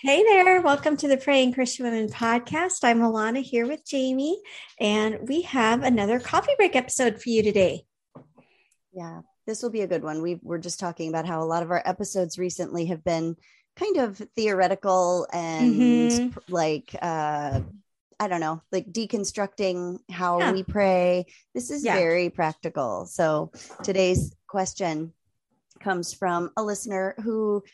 Hey there. Welcome to the Praying Christian Women podcast. I'm Alana here with Jamie, and we have another coffee break episode for you today. Yeah, this will be a good one. We were just talking about how a lot of our episodes recently have been kind of theoretical and mm-hmm. like, uh, I don't know, like deconstructing how yeah. we pray. This is yeah. very practical. So today's question comes from a listener who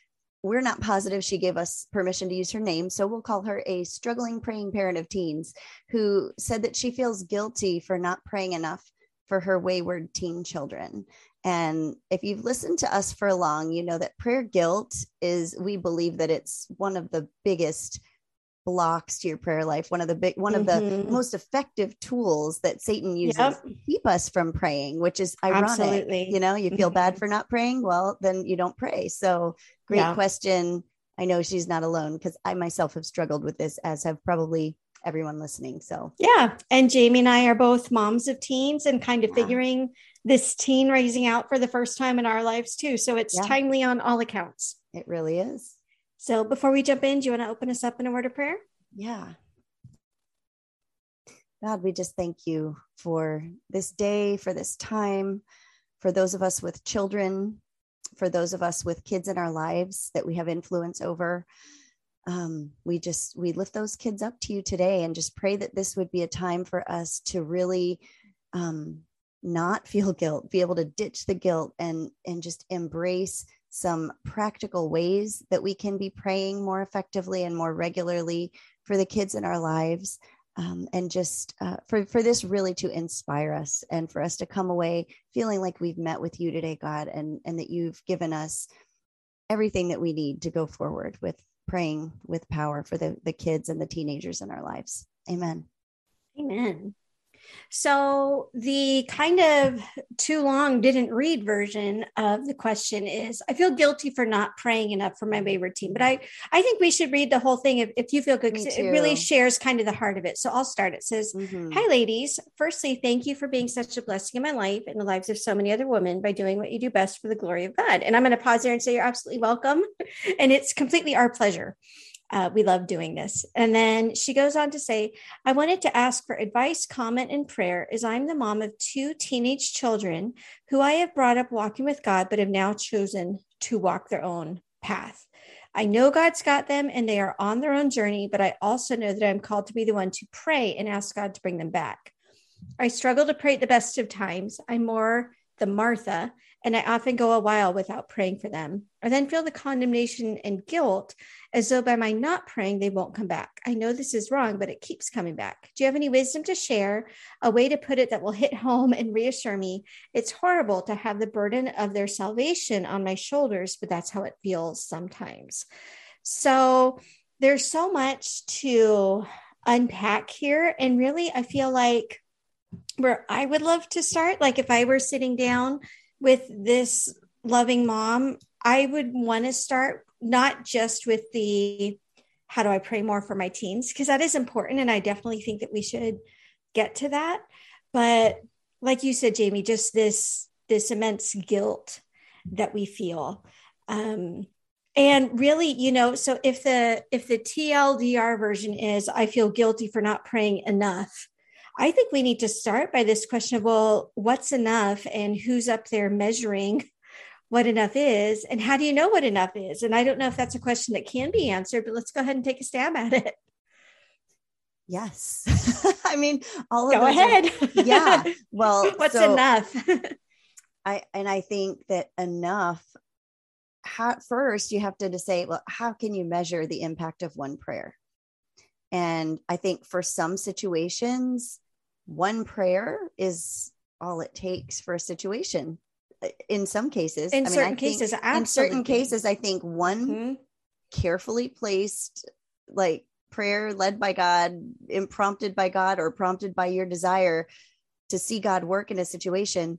we're not positive she gave us permission to use her name, so we'll call her a struggling praying parent of teens who said that she feels guilty for not praying enough for her wayward teen children. And if you've listened to us for long, you know that prayer guilt is, we believe that it's one of the biggest blocks to your prayer life one of the big one mm-hmm. of the mm-hmm. most effective tools that satan uses yep. to keep us from praying which is ironic Absolutely. you know you feel mm-hmm. bad for not praying well then you don't pray so great yeah. question i know she's not alone because i myself have struggled with this as have probably everyone listening so yeah and jamie and i are both moms of teens and kind of yeah. figuring this teen raising out for the first time in our lives too so it's yeah. timely on all accounts it really is so before we jump in, do you want to open us up in a word of prayer? Yeah. God, we just thank you for this day, for this time, for those of us with children, for those of us with kids in our lives that we have influence over. Um, we just we lift those kids up to you today and just pray that this would be a time for us to really um, not feel guilt, be able to ditch the guilt and and just embrace some practical ways that we can be praying more effectively and more regularly for the kids in our lives. Um, and just uh, for, for this really to inspire us and for us to come away feeling like we've met with you today, God, and, and that you've given us everything that we need to go forward with praying with power for the, the kids and the teenagers in our lives. Amen. Amen. So, the kind of too long didn't read version of the question is I feel guilty for not praying enough for my wayward team, but I, I think we should read the whole thing if, if you feel good, because it really shares kind of the heart of it. So, I'll start. It says, mm-hmm. Hi, ladies. Firstly, thank you for being such a blessing in my life and the lives of so many other women by doing what you do best for the glory of God. And I'm going to pause there and say, You're absolutely welcome. And it's completely our pleasure. Uh, we love doing this. And then she goes on to say, I wanted to ask for advice, comment, and prayer as I'm the mom of two teenage children who I have brought up walking with God, but have now chosen to walk their own path. I know God's got them and they are on their own journey, but I also know that I'm called to be the one to pray and ask God to bring them back. I struggle to pray at the best of times. I'm more the Martha, and I often go a while without praying for them. I then feel the condemnation and guilt as though by my not praying, they won't come back. I know this is wrong, but it keeps coming back. Do you have any wisdom to share? A way to put it that will hit home and reassure me? It's horrible to have the burden of their salvation on my shoulders, but that's how it feels sometimes. So there's so much to unpack here. And really, I feel like where I would love to start, like if I were sitting down with this loving mom, I would want to start not just with the how do I pray more for my teens, because that is important. And I definitely think that we should get to that. But like you said, Jamie, just this this immense guilt that we feel. Um, and really, you know, so if the if the TLDR version is I feel guilty for not praying enough, I think we need to start by this question of, well, what's enough and who's up there measuring what enough is? And how do you know what enough is? And I don't know if that's a question that can be answered, but let's go ahead and take a stab at it. Yes. I mean, all of Go ahead. Are, yeah. Well, what's so enough? I and I think that enough how, first you have to, to say, well, how can you measure the impact of one prayer? And I think for some situations, one prayer is all it takes for a situation in some cases in I certain mean, cases absolutely. in certain cases i think one mm-hmm. carefully placed like prayer led by god prompted by god or prompted by your desire to see god work in a situation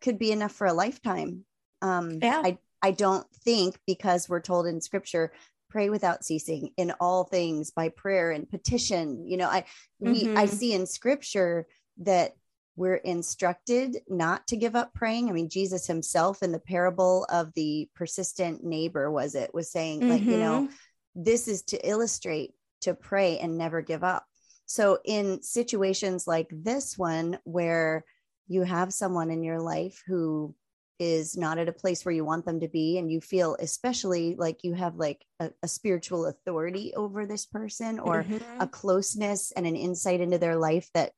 could be enough for a lifetime um yeah. i i don't think because we're told in scripture pray without ceasing in all things by prayer and petition you know i mm-hmm. we i mm-hmm. see in scripture that we're instructed not to give up praying i mean jesus himself in the parable of the persistent neighbor was it was saying mm-hmm. like you know mm-hmm. this is to illustrate to pray and never give up. So, in situations like this one, where you have someone in your life who is not at a place where you want them to be, and you feel especially like you have like a, a spiritual authority over this person or mm-hmm. a closeness and an insight into their life that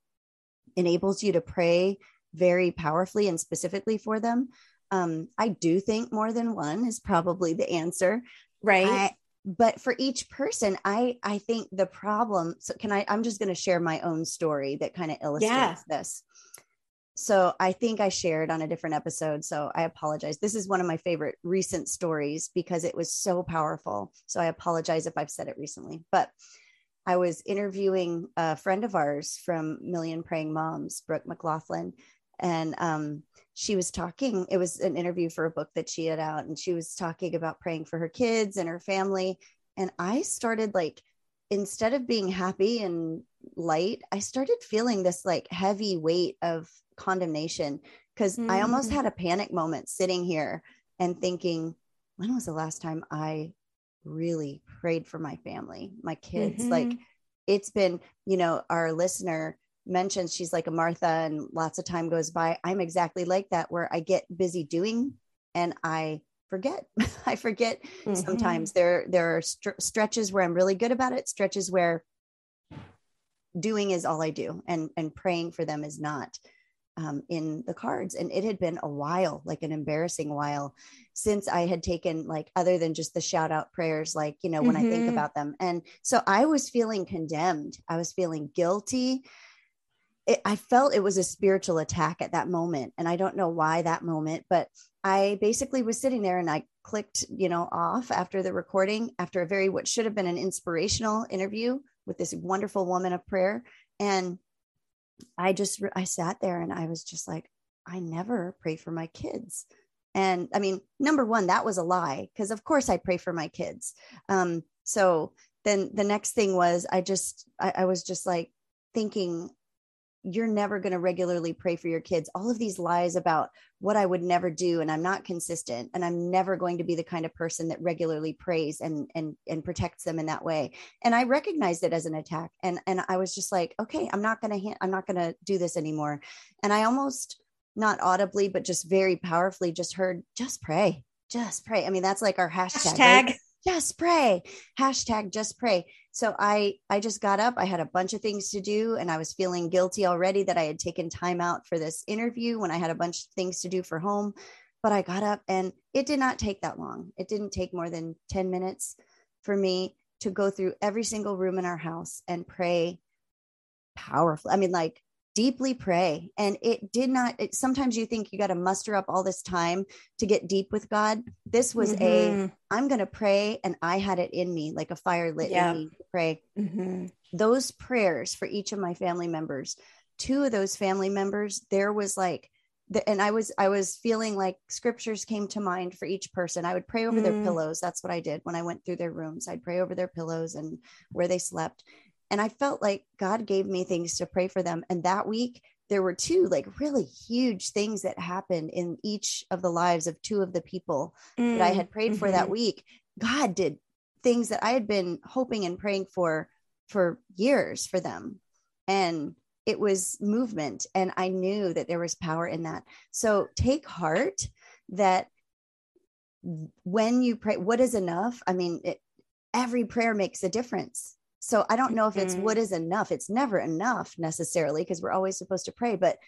enables you to pray very powerfully and specifically for them. Um, I do think more than one is probably the answer. Right. I, but for each person i i think the problem so can i i'm just going to share my own story that kind of illustrates yeah. this so i think i shared on a different episode so i apologize. This is one of my favorite recent stories because it was so powerful so i apologize if i've said it recently but i was interviewing a friend of ours from million praying moms brooke mclaughlin and um, she was talking it was an interview for a book that she had out and she was talking about praying for her kids and her family and i started like instead of being happy and light i started feeling this like heavy weight of condemnation because mm-hmm. i almost had a panic moment sitting here and thinking when was the last time i really prayed for my family my kids mm-hmm. like it's been you know our listener mentions she's like a Martha and lots of time goes by. I'm exactly like that where I get busy doing and I forget. I forget mm-hmm. sometimes. There there are st- stretches where I'm really good about it, stretches where doing is all I do and and praying for them is not. Um, in the cards. And it had been a while, like an embarrassing while, since I had taken, like, other than just the shout out prayers, like, you know, when mm-hmm. I think mm-hmm. about them. And so I was feeling condemned. I was feeling guilty it, I felt it was a spiritual attack at that moment. And I don't know why that moment, but I basically was sitting there and I clicked, you know, off after the recording, after a very, what should have been an inspirational interview with this wonderful woman of prayer. And I just, I sat there and I was just like, I never pray for my kids. And I mean, number one, that was a lie because of course I pray for my kids. Um, so then the next thing was I just, I, I was just like thinking, you're never going to regularly pray for your kids. All of these lies about what I would never do and I'm not consistent and I'm never going to be the kind of person that regularly prays and and and protects them in that way. And I recognized it as an attack and and I was just like, okay, I'm not going to ha- I'm not going to do this anymore. And I almost not audibly but just very powerfully just heard just pray. Just pray. I mean, that's like our hashtag. hashtag. Right? Just pray. Hashtag just pray. So i i just got up. I had a bunch of things to do and i was feeling guilty already that i had taken time out for this interview when i had a bunch of things to do for home. But i got up and it did not take that long. It didn't take more than 10 minutes for me to go through every single room in our house and pray powerfully i mean like deeply pray and it did not it, sometimes you think you got to muster up all this time to get deep with god this was mm-hmm. a i'm going to pray and i had it in me like a fire lit yeah. in me to pray mm-hmm. those prayers for each of my family members two of those family members there was like the, and i was i was feeling like scriptures came to mind for each person i would pray over mm. their pillows that's what i did when i went through their rooms i'd pray over their pillows and where they slept and I felt like God gave me things to pray for them. And that week, there were two like really huge things that happened in each of the lives of two of the people mm, that I had prayed mm-hmm. for that mm-hmm. week. God did things that I had been hoping and praying for for years for them. And it was movement. And I knew that there was power in that. So take heart that when you pray, what is enough? I mean, it, every prayer makes a difference so I don't know if it's mm-hmm. what is enough. It's never enough necessarily because we're always supposed to pray, but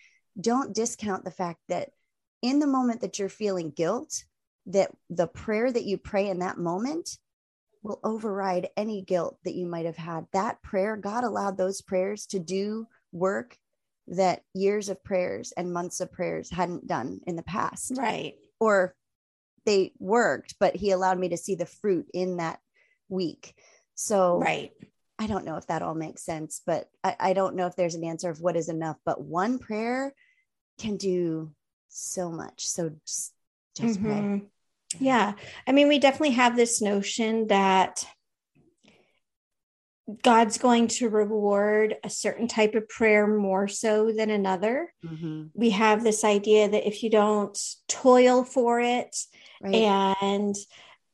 don't discount the fact that in the moment that you're feeling guilt, that the prayer that you pray in that moment will override any guilt that you might have had. That prayer, God allowed those prayers to do work that years of prayers and months of prayers hadn't done in the past. Right. Or they worked, but He allowed me to see the fruit in that week. So, right. I don't know if that all makes sense, but I, I don't know if there's an answer of what is enough. But one prayer can do so much. So just, just mm-hmm. pray. Yeah. I mean, we definitely have this notion that God's going to reward a certain type of prayer more so than another. Mm-hmm. We have this idea that if you don't toil for it right. and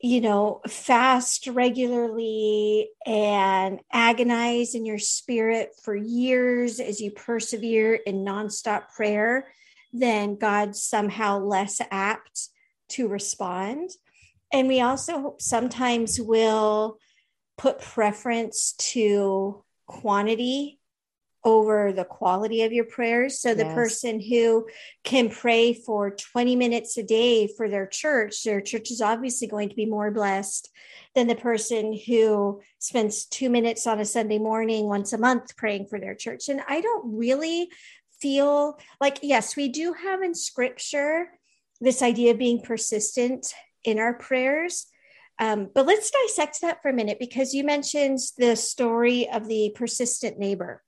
you know, fast regularly and agonize in your spirit for years as you persevere in nonstop prayer, then God's somehow less apt to respond. And we also sometimes will put preference to quantity over the quality of your prayers. So the yes. person who can pray for 20 minutes a day for their church, their church is obviously going to be more blessed than the person who spends two minutes on a Sunday morning once a month praying for their church. And I don't really feel like, yes, we do have in scripture this idea of being persistent in our prayers. Um, but let's dissect that for a minute because you mentioned the story of the persistent neighbor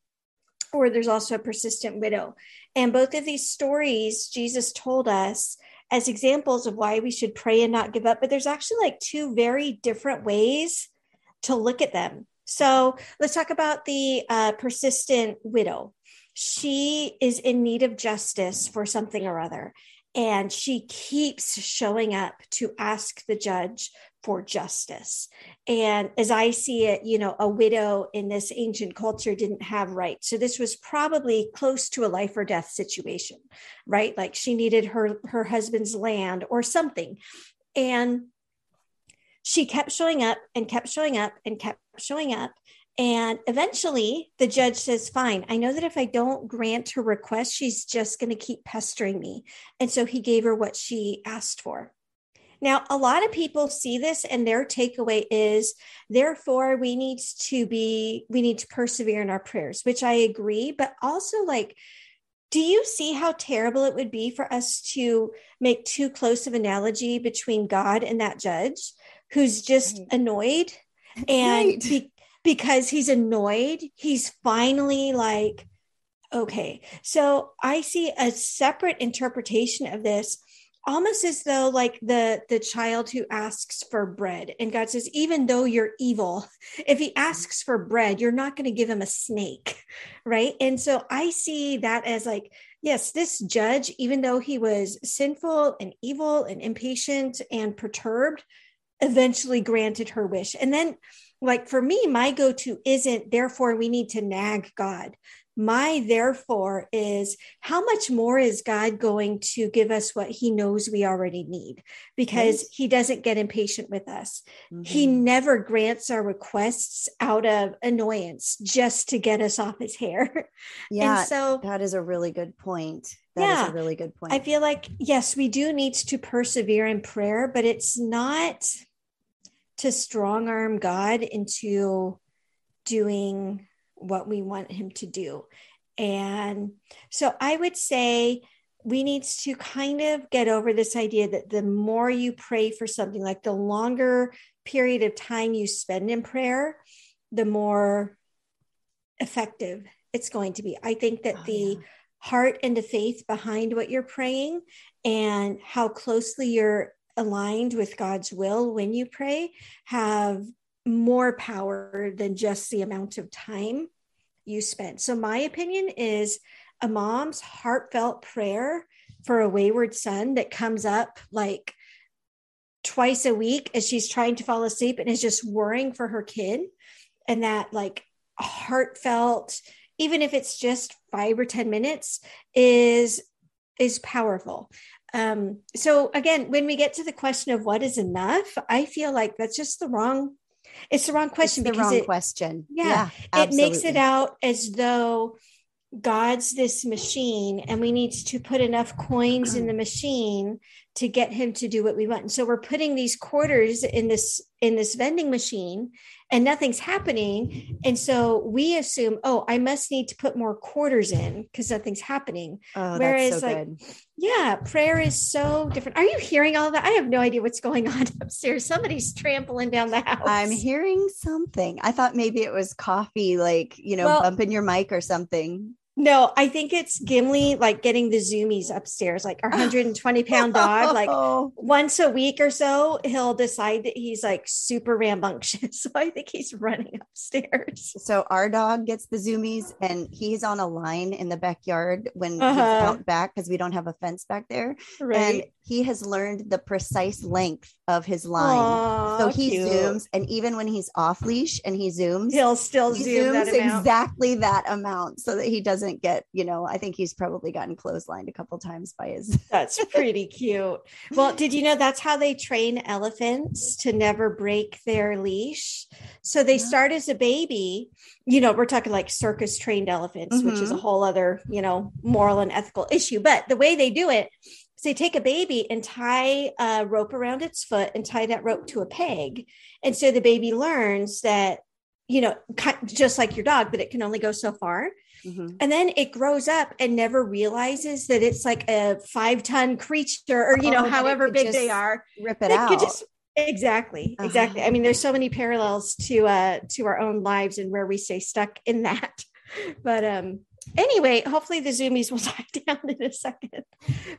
or there's also a persistent widow. And both of these stories, Jesus told us as examples of why we should pray and not give up. But there's actually like two very different ways to look at them. So let's talk about the uh, persistent widow. She is in need of justice for something or other. And she keeps showing up to ask the judge for justice. And as I see it, you know, a widow in this ancient culture didn't have rights. So this was probably close to a life or death situation, right? Like she needed her her husband's land or something. And she kept showing up and kept showing up and kept showing up. And eventually the judge says, Fine, I know that if I don't grant her request, she's just going to keep pestering me. And so he gave her what she asked for. Now, a lot of people see this and their takeaway is, therefore, we need to be, we need to persevere in our prayers, which I agree. But also, like, do you see how terrible it would be for us to make too close of analogy between God and that judge who's just right. annoyed and right. be, because he's annoyed, he's finally like, okay. So I see a separate interpretation of this almost as though like the the child who asks for bread and god says even though you're evil if he mm-hmm. asks for bread you're not going to give him a snake right? And so i see that as like yes this judge even though he was sinful and evil and impatient and perturbed eventually granted her wish. And then like for me my go-to isn't therefore we need to nag god my therefore is how much more is God going to give us what he knows we already need because right. he doesn't get impatient with us. Mm-hmm. He never grants our requests out of annoyance just to get us off his hair. Yeah. And so that is a really good point. That yeah, is a really good point. I feel like, yes, we do need to persevere in prayer, but it's not to strong arm God into doing what we want him to do. And so I would say we need to kind of get over this idea that the more you pray for something, like the longer period of time you spend in prayer, the more effective it's going to be. I think that oh, the yeah. heart and the faith behind what you're praying and how closely you're aligned with God's will when you pray have more power than just the amount of time you spend. So, my opinion is a mom's heartfelt prayer for a wayward son that comes up like twice a week as she's trying to fall asleep and is just worrying for her kid. And that, like, heartfelt, even if it's just five or 10 minutes, is is powerful. Um, so again, when we get to the question of what is enough, I feel like that's just the wrong it's the wrong question. It's the wrong it, question. Yeah, yeah it makes it out as though God's this machine, and we need to put enough coins in the machine to get him to do what we want. And so we're putting these quarters in this in this vending machine and nothing's happening. And so we assume, oh, I must need to put more quarters in because nothing's happening. Oh, Whereas, so like, good. yeah, prayer is so different. Are you hearing all that? I have no idea what's going on upstairs. Somebody's trampling down the house. I'm hearing something. I thought maybe it was coffee, like, you know, well, bumping your mic or something. No, I think it's Gimli like getting the zoomies upstairs, like our 120 pound dog. Like once a week or so, he'll decide that he's like super rambunctious. So I think he's running upstairs. So our dog gets the zoomies and he's on a line in the backyard when uh-huh. he's out back because we don't have a fence back there. Right. And he has learned the precise length of his line. Aww, so he cute. zooms, and even when he's off leash and he zooms, he'll still he zoom zooms that exactly that amount so that he doesn't get, you know, I think he's probably gotten clotheslined a couple times by his. That's pretty cute. Well, did you know that's how they train elephants to never break their leash? So they start as a baby, you know, we're talking like circus trained elephants, mm-hmm. which is a mm-hmm. whole other, you know, moral and ethical issue. But the way they do it so they take a baby and tie a rope around its foot and tie that rope to a peg. And so the baby learns that, you know, just like your dog, but it can only go so far. Mm-hmm. And then it grows up and never realizes that it's like a five ton creature or, you know, oh, however big they are. Rip it, out. Just, exactly. Uh-huh. Exactly. I mean, there's so many parallels to, uh, to our own lives and where we stay stuck in that. But, um, anyway, hopefully the zoomies will die down in a second.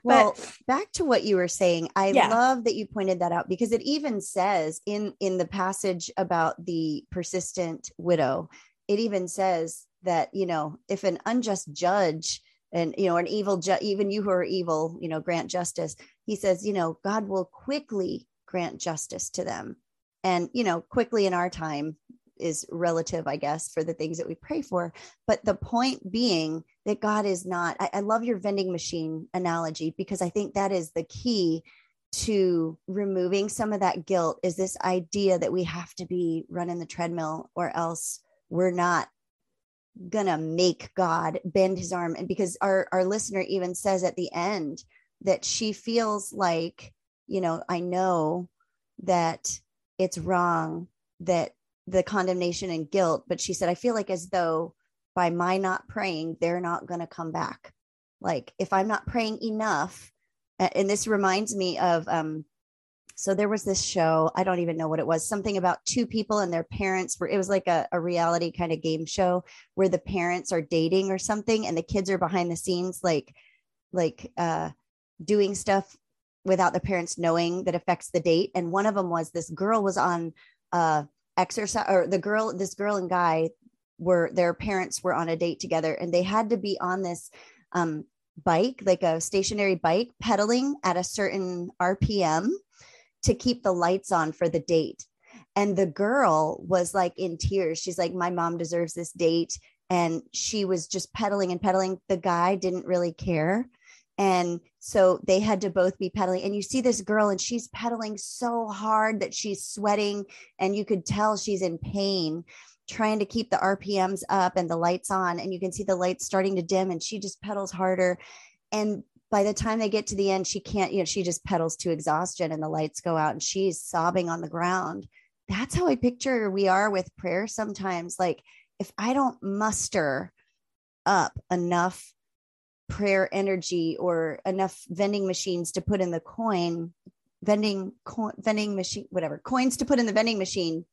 Well, but, back to what you were saying, I yeah. love that you pointed that out because it even says in in the passage about the persistent widow, it even says that you know if an unjust judge and you know an evil judge, even you who are evil, you know, grant justice. He says, you know, God will quickly grant justice to them. And, you know, quickly in our time, is relative, I guess, for the things that we pray for. But the point being that God is not, I, I love your vending machine analogy because I think that is the key to removing some of that guilt is this idea that we have to be running the treadmill or else we're not gonna make God bend his arm. And because our, our listener even says at the end that she feels like, you know, I know that it's wrong that the condemnation and guilt, but she said, I feel like as though by my not praying, they're not to come back. Like if I'm not praying enough, and this reminds me of, um, so there was this show, I don't even know what it was, something about two people and their parents were, it was like a, a reality kind of game show where the parents are dating or something and the kids are behind the scenes, like, like, uh, doing stuff without the parents knowing that affects the date. And one of them was this girl was on, uh, exercise or the girl this girl and guy were their parents were on a date together and they had to be on this um, bike like a stationary bike pedaling at a certain rpm to keep the lights on for the date and the girl was like in tears she's like my mom deserves this date and she was just pedaling and pedaling the guy didn't really care and so they had to both be pedaling. And you see this girl, and she's pedaling so hard that she's sweating, and you could tell she's in pain, trying to keep the RPMs up and the lights on. And you can see the lights starting to dim, and she just pedals harder. And by the time they get to the end, she can't, you know, she just pedals to exhaustion, and the lights go out, and she's sobbing on the ground. That's how I picture we are with prayer sometimes. Like, if I don't muster up enough prayer energy or enough vending machines to put in the coin vending co- vending machine whatever coins to put in the vending machine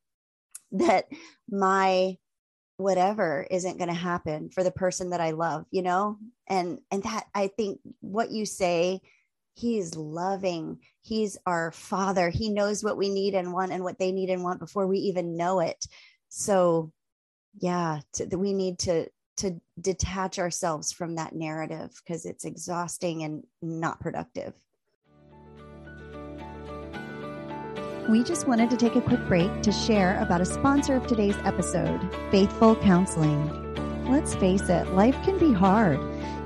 that my whatever isn't going to happen for the person that i love you know and and that i think what you say he's loving he's our father he knows what we need and want and what they need and want before we even know it so yeah to, we need to to detach ourselves from that narrative because it's exhausting and not productive. We just wanted to take a quick break to share about a sponsor of today's episode, Faithful Counseling. Let's face it, life can be hard.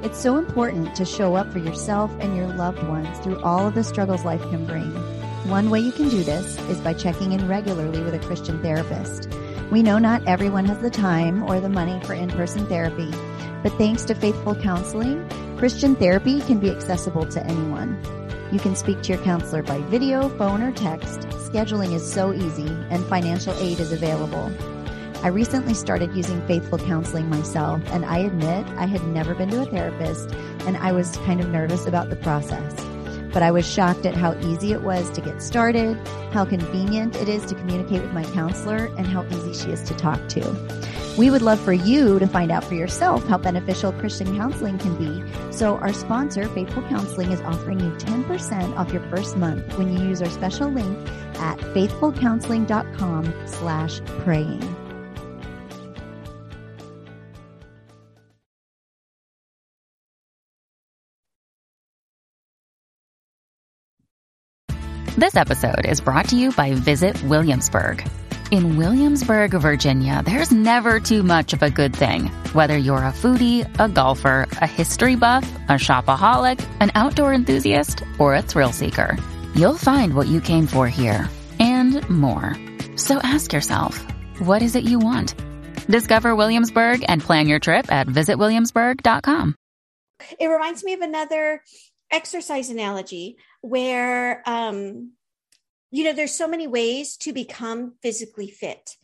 It's so important to show up for yourself and your loved ones through all of the struggles life can bring. One way you can do this is by checking in regularly with a Christian therapist. We know not everyone has the time or the money for in person therapy, but thanks to faithful counseling, Christian therapy can be accessible to anyone. You can speak to your counselor by video, phone, or text. Scheduling is so easy, and financial aid is available. I recently started using faithful counseling myself, and I admit I had never been to a therapist, and I was kind of nervous about the process. but I was shocked at how easy it was to get started, how convenient it is to communicate with my counselor, and how easy she is to talk to. We would love for you to find out for yourself how beneficial Christian counseling can be. So our sponsor, Faithful Counseling, is offering you 10% off your first month when you use our special link at faithfulcounseling.com slash praying. This episode is brought to you by Visit Williamsburg. In Williamsburg, Virginia, there's never too much of a good thing. Whether you're a foodie, a golfer, a history buff, a shopaholic, an outdoor enthusiast, or a thrill seeker, you'll find what you came for here and more. So ask yourself, what is it you want? Discover Williamsburg and plan your trip at visitwilliamsburg.com. It reminds me of another exercise analogy where um, you know there's so many ways to become physically fit.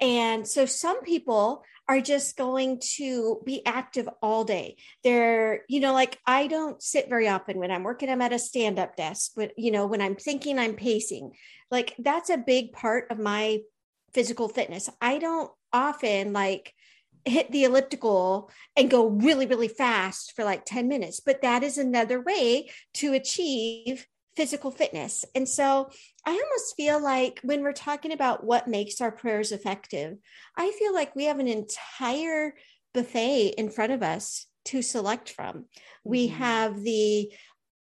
And so some people are just going to be active all day. They're you know like i don't sit very often when i'm working. I'm at a stand up desk but you know when i'm thinking i'm pacing. Like that's a big part of my physical fitness. I don't often like hit the elliptical and go really really fast for like 10 minutes but that is another way to achieve physical fitness. And so I almost feel like when we're talking about what makes our prayers effective, I feel like we have an entire buffet in front of us to select from. We mm-hmm. have the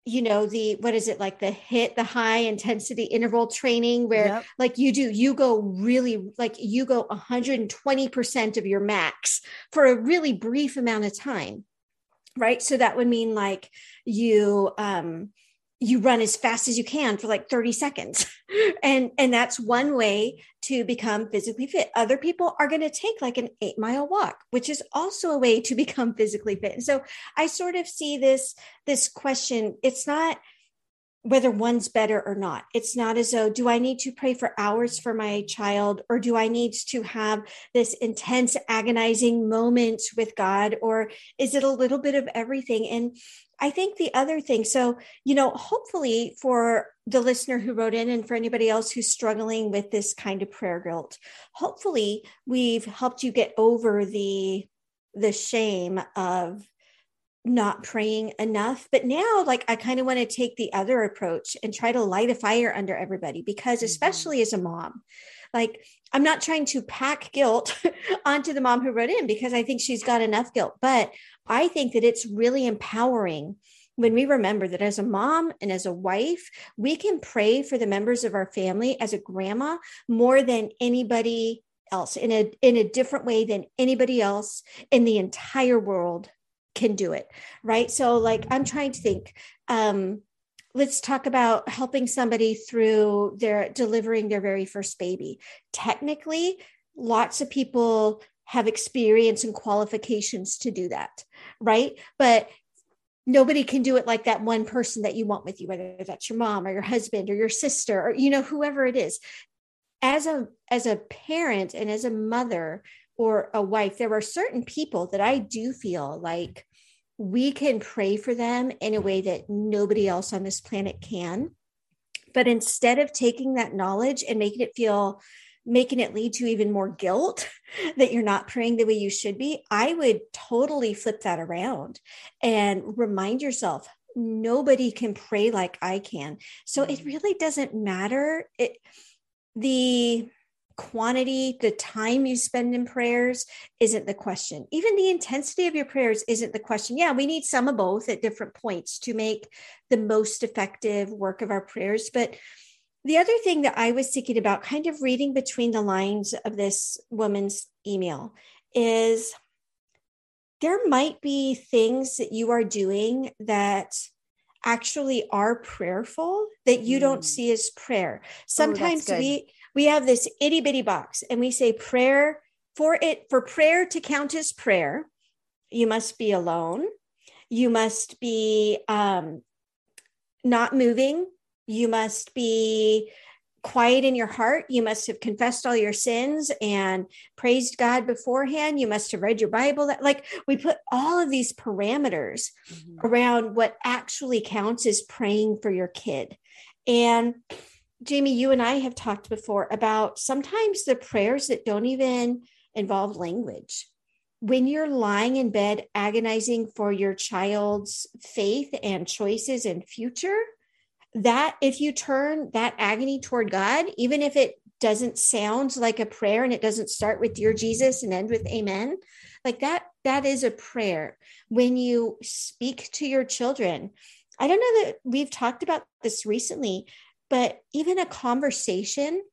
you know the what is it like the HIIT the high intensity interval training where yep. like you do you go really like you go 120% of your max for a really brief amount of time right so that would mean like you um you run as fast as you can for like 30 seconds. And and that's one way to become physically fit. Other people are going to take like an 8 mile walk which is also a way to become physically fit. And so i sort of see this this question. It's not whether one's better or not. It's not as though do i need to pray for hours for my child or do i need to have this intense agonizing moment with god or is it a little bit of everything? And I think the other thing, so, you know, hopefully for the listener who wrote in and for anybody else who's struggling with this kind of prayer guilt, hopefully we've helped you get over the the shame of not praying enough. But now, like, I kind of want to take the other approach and try to light a fire under everybody because, mm-hmm. especially as a mom, like, I'm not trying to pack guilt onto the mom who wrote in because I think she's got enough guilt, but I think that it's really empowering when we remember that as a mom and as a wife, we can pray for the members of our family as a grandma more than anybody else in a in a different way than anybody else in the entire world can do it. Right? So like I'm trying to think um let's talk about helping somebody through their delivering their very first baby. Technically, lots of people have experience and qualifications to do that, right? But nobody can do it like that one person that you want with you whether that's your mom or your husband or your sister or you know whoever it is as a as a parent and as a mother or a wife there are certain people that i do feel like we can pray for them in a way that nobody else on this planet can but instead of taking that knowledge and making it feel making it lead to even more guilt that you're not praying the way you should be, I would totally flip that around and remind yourself nobody can pray like I can. So it mm-hmm. really doesn't matter. It the quantity, the time you spend in prayers isn't the question. Even the intensity of your prayers isn't the question. Yeah, we need some of both at different points to make the most effective work of our prayers, but the other thing that I was thinking about, kind of reading between the lines of this woman's email, is there might be things that you are doing that actually are prayerful that you mm. don't see as prayer. Oh, Sometimes oh, we we have this itty bitty box and we say prayer for it for prayer to count as prayer. You must be alone. You must be um, not moving you must be quiet in your heart. You must have confessed all your sins and praised God beforehand. You must have read your Bible. That like we put all of these parameters mm-hmm. around what actually counts as praying for your kid. And Jamie, you and I have talked before about sometimes the prayers that don't even involve language. When you're lying in bed agonizing for your child's faith and choices and future, that if you turn that agony toward God, even if it doesn't sound like a prayer and it doesn't start with dear Jesus and end with amen, like that, that is a prayer. When you speak to your children, I don't know that we've talked about this recently, but even a conversation,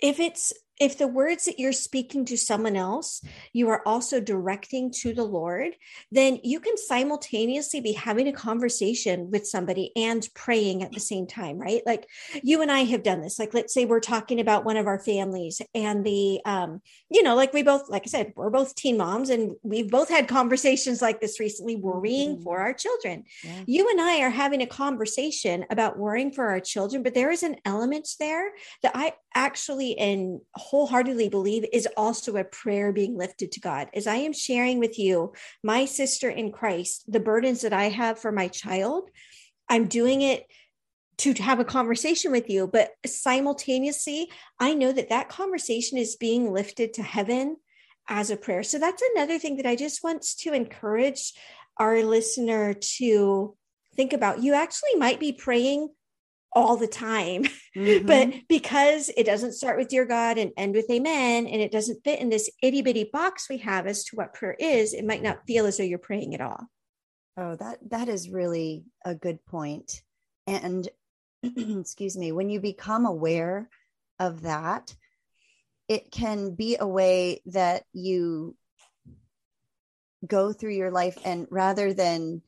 if it's if the words that you're speaking to someone else, you are also directing to the Lord, then you can simultaneously be having a conversation with somebody and praying at the same time, right? Like you and I have done this. Like, let's say we're talking about one of our families and the, um, you know, like we both, like I said, we're both teen moms and we've both had conversations like this recently, worrying mm-hmm. for our children. Yeah. You and I are having a conversation about worrying for our children, but there is an element there that I actually and wholeheartedly believe is also a prayer being lifted to God. As I am sharing with you, my sister in Christ, the burdens that I have for my child, I'm doing it to have a conversation with you, but simultaneously, I know that that conversation is being lifted to heaven as a prayer. So that's another thing that I just want to encourage our listener to think about. You actually might be praying all the time. Mm-hmm. but because it doesn't start with dear God and end with amen, and it doesn't fit in this itty bitty box we have as to what prayer is, it might not feel as though you're praying at all. Oh, that that is really a good point. And excuse me, when you become aware of that, it can be a way that you go through your life and rather than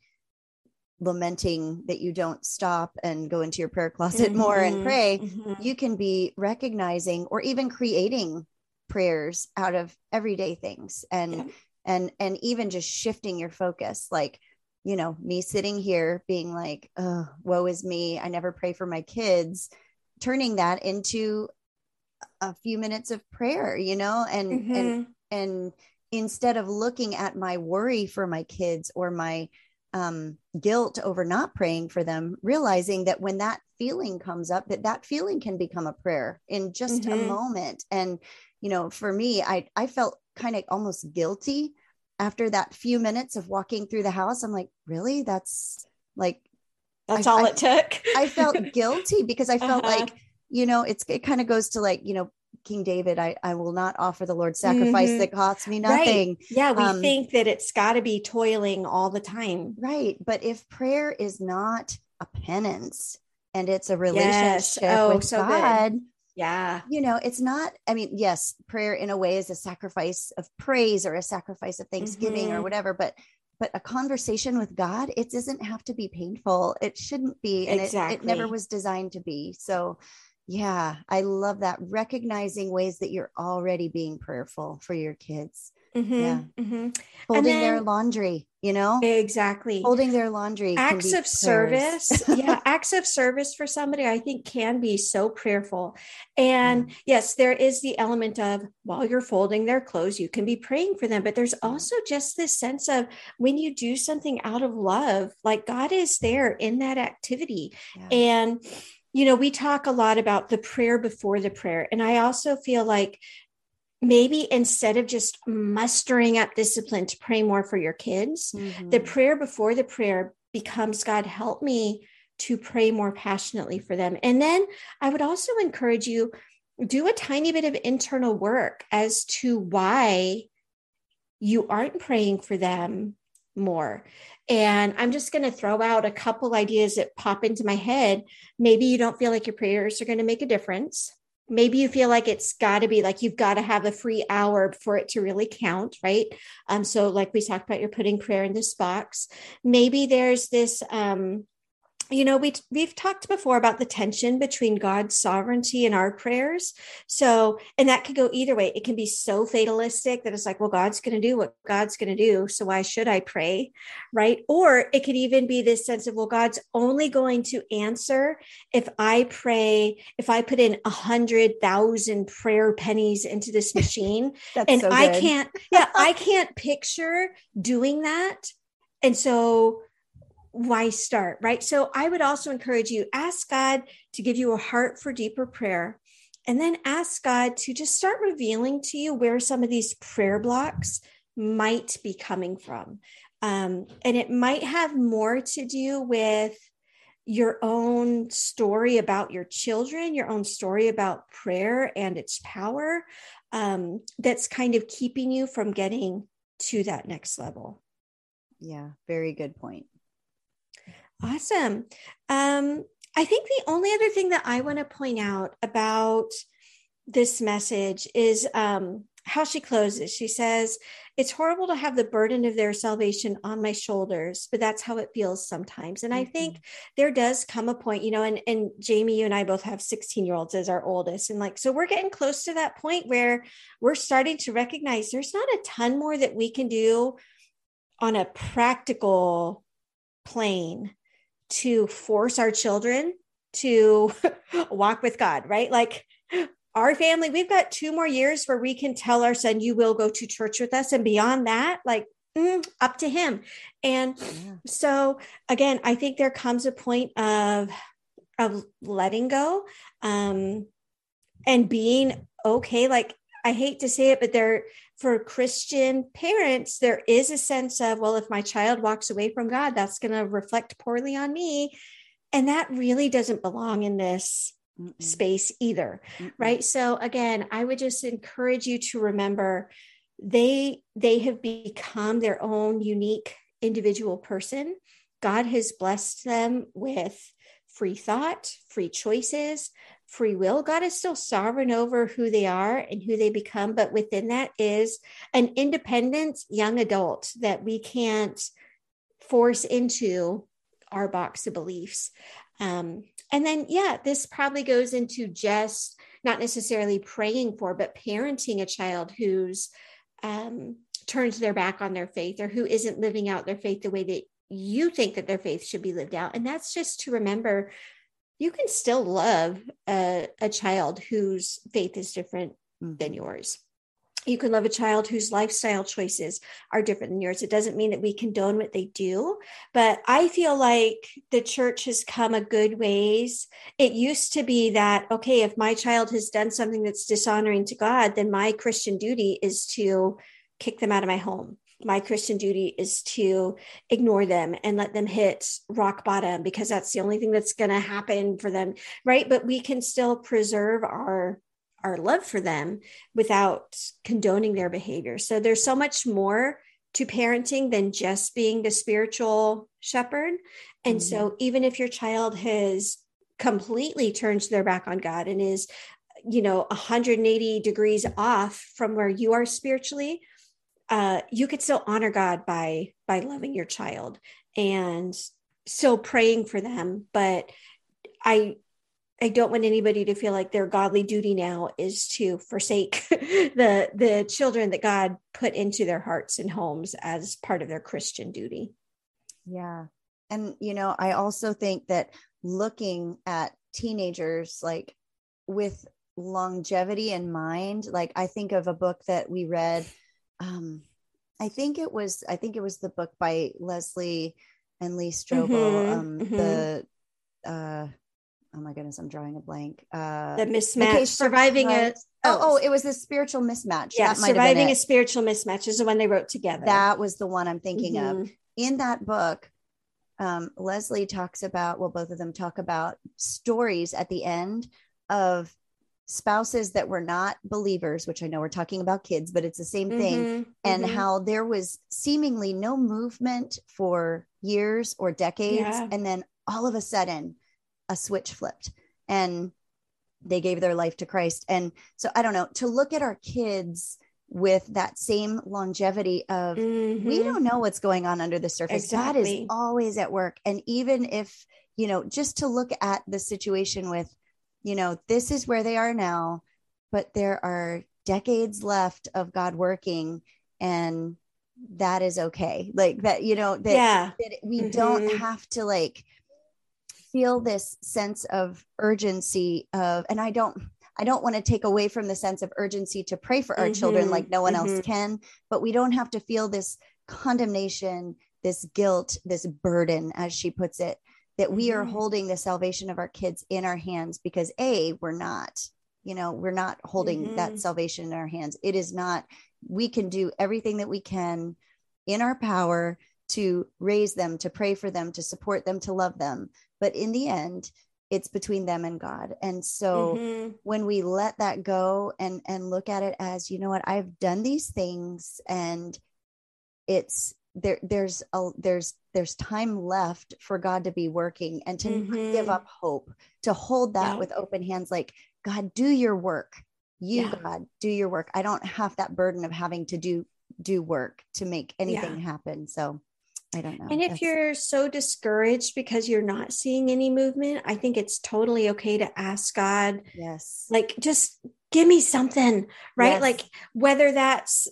lamenting that you don't stop and go into your prayer closet mm-hmm, more and pray, mm-hmm. you can be recognizing or even creating prayers out of everyday things and yeah. and and even just shifting your focus like you know me sitting here being like oh woe is me i never pray for my kids turning that into a few minutes of prayer you know and mm-hmm. and and instead of looking at my worry for my kids or my um, guilt over not praying for them, realizing that when that feeling comes up, that that feeling can become a prayer in just mm-hmm. a moment. And you know, for me, I I felt kind of almost guilty after that few minutes of walking through the house. I'm like, really? That's like that's I, all it took. I felt guilty because I felt uh-huh. like you know it's it kind of goes to like you know King David, I, I will not offer the Lord sacrifice mm-hmm. that costs me nothing. Right. Yeah, we um, think that it's got to be toiling all the time. Right. But if prayer is not a penance and it's a relationship yes. oh, with so God, good. yeah. You know, it's not, I mean, yes, prayer in a way is a sacrifice of praise or a sacrifice of thanksgiving mm-hmm. or whatever, but but a conversation with God, it doesn't have to be painful. It shouldn't be. And exactly. it, it never was designed to be. So yeah, I love that. Recognizing ways that you're already being prayerful for your kids. Mm-hmm, yeah. Mm-hmm. Holding then, their laundry, you know? Exactly. Holding their laundry. Acts of service. yeah. Acts of service for somebody, I think, can be so prayerful. And yeah. yes, there is the element of while you're folding their clothes, you can be praying for them. But there's also just this sense of when you do something out of love, like God is there in that activity. Yeah. And you know, we talk a lot about the prayer before the prayer. And I also feel like maybe instead of just mustering up discipline to pray more for your kids, mm-hmm. the prayer before the prayer becomes God, help me to pray more passionately for them. And then I would also encourage you do a tiny bit of internal work as to why you aren't praying for them more. And I'm just going to throw out a couple ideas that pop into my head. Maybe you don't feel like your prayers are going to make a difference. Maybe you feel like it's got to be like you've got to have a free hour for it to really count, right? Um, so, like we talked about, you're putting prayer in this box. Maybe there's this um, you know we we've talked before about the tension between god's sovereignty and our prayers. So and that could go either way. It can be so fatalistic that it's like well god's going to do what god's going to do so why should i pray? Right? Or it could even be this sense of well god's only going to answer if i pray if i put in a hundred thousand prayer pennies into this machine and so i can't yeah i can't picture doing that. And so why start, right? So I would also encourage you ask God to give you a heart for deeper prayer. And then ask God to just start revealing to you where some of these prayer blocks might be coming from. Um, and it might have more to do with your own story about your children, your own story about prayer and its power um, that's kind of keeping you from getting to that next level. Yeah, very good point. Awesome. Um, I think the only other thing that I want to point out about this message is um, how she closes. She says, It's horrible to have the burden of their salvation on my shoulders, but that's how it feels sometimes. And mm-hmm. I think there does come a point, you know, and, and Jamie, you and I both have 16 year olds as our oldest. And like, so we're getting close to that point where we're starting to recognize there's not a ton more that we can do on a practical plane to force our children to walk with God, right? Like our family, we've got two more years where we can tell our son, you will go to church with us. And beyond that, like mm, up to him. And yeah. so again, I think there comes a point of, of letting go um, and being okay. Like I hate to say it, but there, for Christian parents, there is a sense of, well, if my child walks away from God, that's going to reflect poorly on me. And that really doesn't belong in this Mm-mm. space either. Mm-mm. Right. So again, I would just encourage you to remember they they have become their own unique individual person. God has blessed them with free thought, free choices, free will. God is still sovereign over who they are and who they become, but within that is an independent young adult that we can't force into our box of beliefs. Um, and then, yeah, this probably goes into just not necessarily praying for, but parenting a child who's um, turns their back on their faith or who isn't living out their faith the way that you think that their faith should be lived out. And that's just to remember you can still love a, a child whose faith is different mm-hmm. than yours. You can love a child whose lifestyle choices are different than yours. It doesn't mean that we condone what they do, but I feel like the church has come a good ways. It used to be that, okay, if my child has done something that's dishonoring to God, then my Christian duty is to kick them out of my home my Christian duty is to ignore them and let them hit rock bottom because that's the only thing that's going to happen for them, right? But we can still preserve our our love for them without condoning their behavior. So there's so much more to parenting than just being the spiritual shepherd. And mm-hmm. so even if your child has completely turned their back on God and is you know 180 degrees off from where you are spiritually uh, you could still honor God by by loving your child and still praying for them. But I I don't want anybody to feel like their godly duty now is to forsake the the children that God put into their hearts and homes as part of their Christian duty. Yeah. And you know, I also think that looking at teenagers like with longevity in mind, like I think of a book that we read um, I think it was I think it was the book by Leslie and Lee Strobel. Mm-hmm, um, mm-hmm. The uh, oh my goodness, I'm drawing a blank. Uh, the mismatch, surviving a oh, oh, it was a spiritual mismatch. Yeah, surviving a spiritual mismatch is the one they wrote together. That was the one I'm thinking mm-hmm. of. In that book, um, Leslie talks about well, both of them talk about stories at the end of spouses that were not believers, which I know we're talking about kids, but it's the same thing, mm-hmm, and mm-hmm. how there was seemingly no movement for years or decades. Yeah. And then all of a sudden, a switch flipped and they gave their life to Christ. And so I don't know, to look at our kids with that same longevity of mm-hmm. we don't know what's going on under the surface. Exactly. God is always at work. And even if you know, just to look at the situation with, you know, this is where they are now, but there are decades left of God working and that is okay. Like that, you know, that, yeah. that we mm-hmm. don't have to like feel this sense of urgency of, and I don't, I don't want to take away from the sense of urgency to pray for our mm-hmm. children like no one mm-hmm. else can, but we don't have to feel this condemnation, this guilt, this burden, as she puts it, that we are holding the salvation of our kids in our hands because A, we're not, you know, we're not holding that mm-hmm. salvation in our hands. It is not, we can do everything that we can in our power to raise them, to pray for them, to support them, to love them. But in the end, it's between them and God. And so mm-hmm. when we let that go and and look at it as, you know what, I've done these things and it's there there's a there's there's time left for God to be working and to mm-hmm. give up hope, to hold that yeah. with open hands like God do your work. You yeah. God do your work. I don't have that burden of having to do do work to make anything yeah. happen. So I don't know. And if That's... you're so discouraged because you're not seeing any movement, I think it's totally okay to ask God. Yes. Like, just give me something, right? Yes. Like, whether that's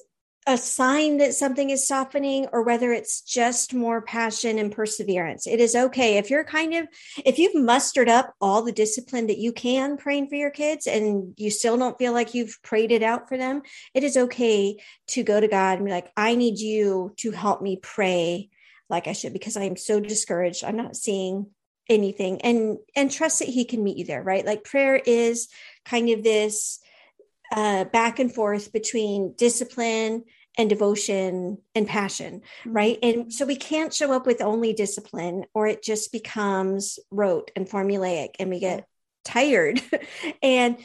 a sign that something is softening or whether it's just more passion and perseverance. It is okay if you're kind of, if you've mustered up all the discipline that you can praying for your kids and you still don't feel like you've prayed it out for them, it is okay to go to God and be like, I need you to help me pray like I should because I am so discouraged. I'm not seeing anything and and trust that he can meet you there right like prayer is kind of this uh back and forth between discipline and devotion and passion mm-hmm. right? And so we can't show up with only discipline or it just becomes rote and formulaic and we get tired. And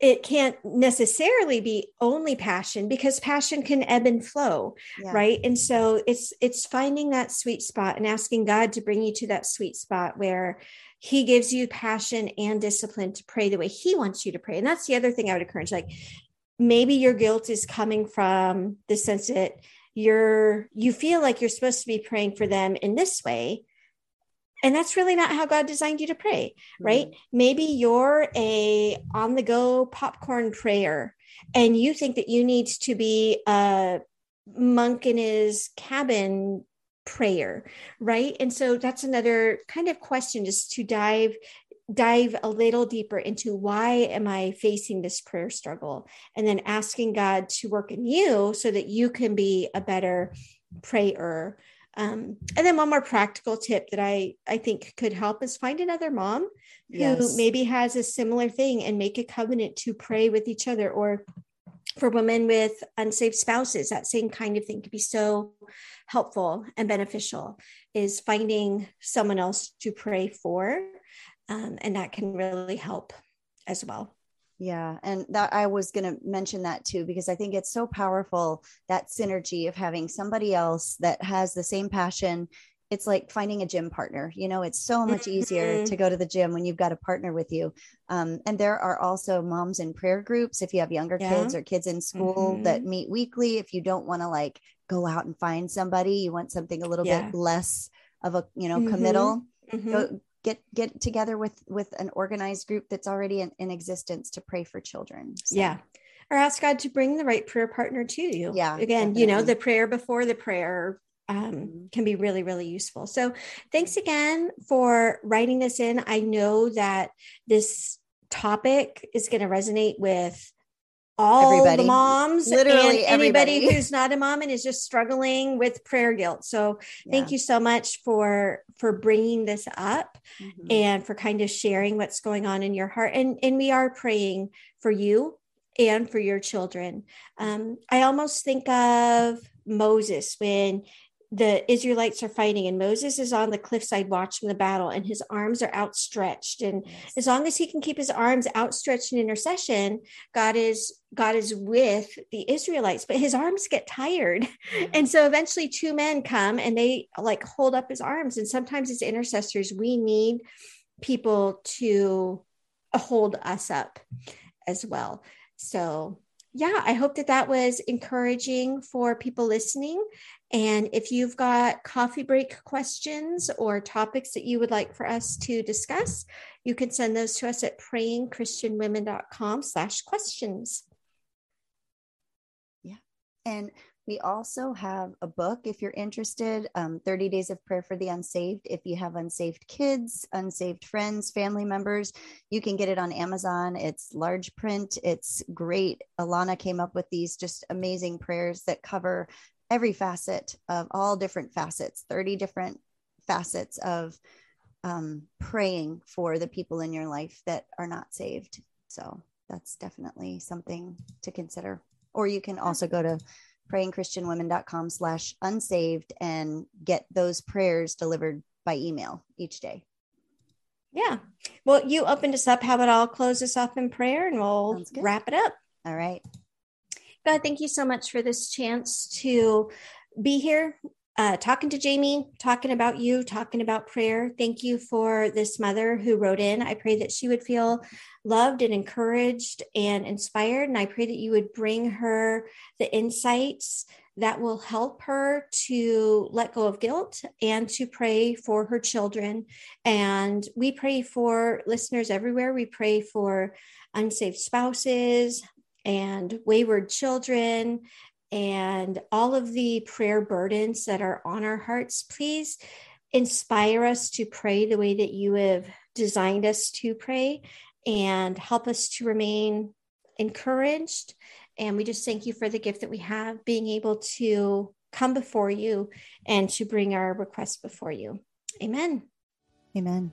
it can't necessarily be only passion because passion can ebb and flow yeah. right and so it's it's finding that sweet spot and asking god to bring you to that sweet spot where he gives you passion and discipline to pray the way he wants you to pray and that's the other thing i would encourage like maybe your guilt is coming from the sense that you're you feel like you're supposed to be praying for them in this way and that's really not how god designed you to pray right? Mm-hmm. maybe you're a on the go popcorn prayer and you think that you need to be a monk in his cabin prayer right? And so that's another kind of question just to dive dive a little deeper into why am i facing this prayer struggle? And then asking god to work in you so that you can be a better prayer um, and then one more practical tip that I I think could help is find another mom yes. who maybe has a similar thing and make a covenant to pray with each other or for women with unsaved spouses that same kind of thing could be so helpful and beneficial is finding someone else to pray for um, and that can really help as well yeah, and that I was going to mention that too because I think it's so powerful that synergy of having somebody else that has the same passion. It's like finding a gym partner. You know, it's so much easier mm-hmm. to go to the gym when you've got a partner with you. Um, and there are also moms in prayer groups if you have younger yeah. kids or kids in school mm-hmm. that meet weekly. If you don't want to like go out and find somebody, you want something a little yeah. bit less of a you know mm-hmm. committal. Mm-hmm. Go, get get together with with an organized group that's already in, in existence to pray for children so. yeah or ask god to bring the right prayer partner to you yeah again definitely. you know the prayer before the prayer um, mm-hmm. can be really really useful so thanks again for writing this in i know that this topic is going to resonate with all everybody. the moms literally anybody everybody. who's not a mom and is just struggling with prayer guilt so yeah. thank you so much for for bringing this up mm-hmm. and for kind of sharing what's going on in your heart and and we are praying for you and for your children um, i almost think of moses when the Israelites are fighting, and Moses is on the cliffside watching the battle, and his arms are outstretched. And yes. as long as he can keep his arms outstretched in intercession, God is God is with the Israelites. But his arms get tired, mm-hmm. and so eventually two men come and they like hold up his arms. And sometimes as intercessors, we need people to hold us up as well. So yeah, I hope that that was encouraging for people listening. And if you've got coffee break questions or topics that you would like for us to discuss, you can send those to us at prayingchristianwomen.com slash questions. Yeah. And we also have a book if you're interested um, 30 Days of Prayer for the Unsaved. If you have unsaved kids, unsaved friends, family members, you can get it on Amazon. It's large print, it's great. Alana came up with these just amazing prayers that cover every facet of all different facets, 30 different facets of um, praying for the people in your life that are not saved. So that's definitely something to consider. Or you can also go to prayingchristianwomen.com slash unsaved and get those prayers delivered by email each day. Yeah. Well, you opened us up. How about I'll close us off in prayer and we'll wrap it up. All right. God, thank you so much for this chance to be here uh, talking to Jamie, talking about you, talking about prayer. Thank you for this mother who wrote in. I pray that she would feel loved and encouraged and inspired. And I pray that you would bring her the insights that will help her to let go of guilt and to pray for her children. And we pray for listeners everywhere. We pray for unsaved spouses and wayward children and all of the prayer burdens that are on our hearts, please inspire us to pray the way that you have designed us to pray and help us to remain encouraged. And we just thank you for the gift that we have, being able to come before you and to bring our requests before you. Amen. Amen.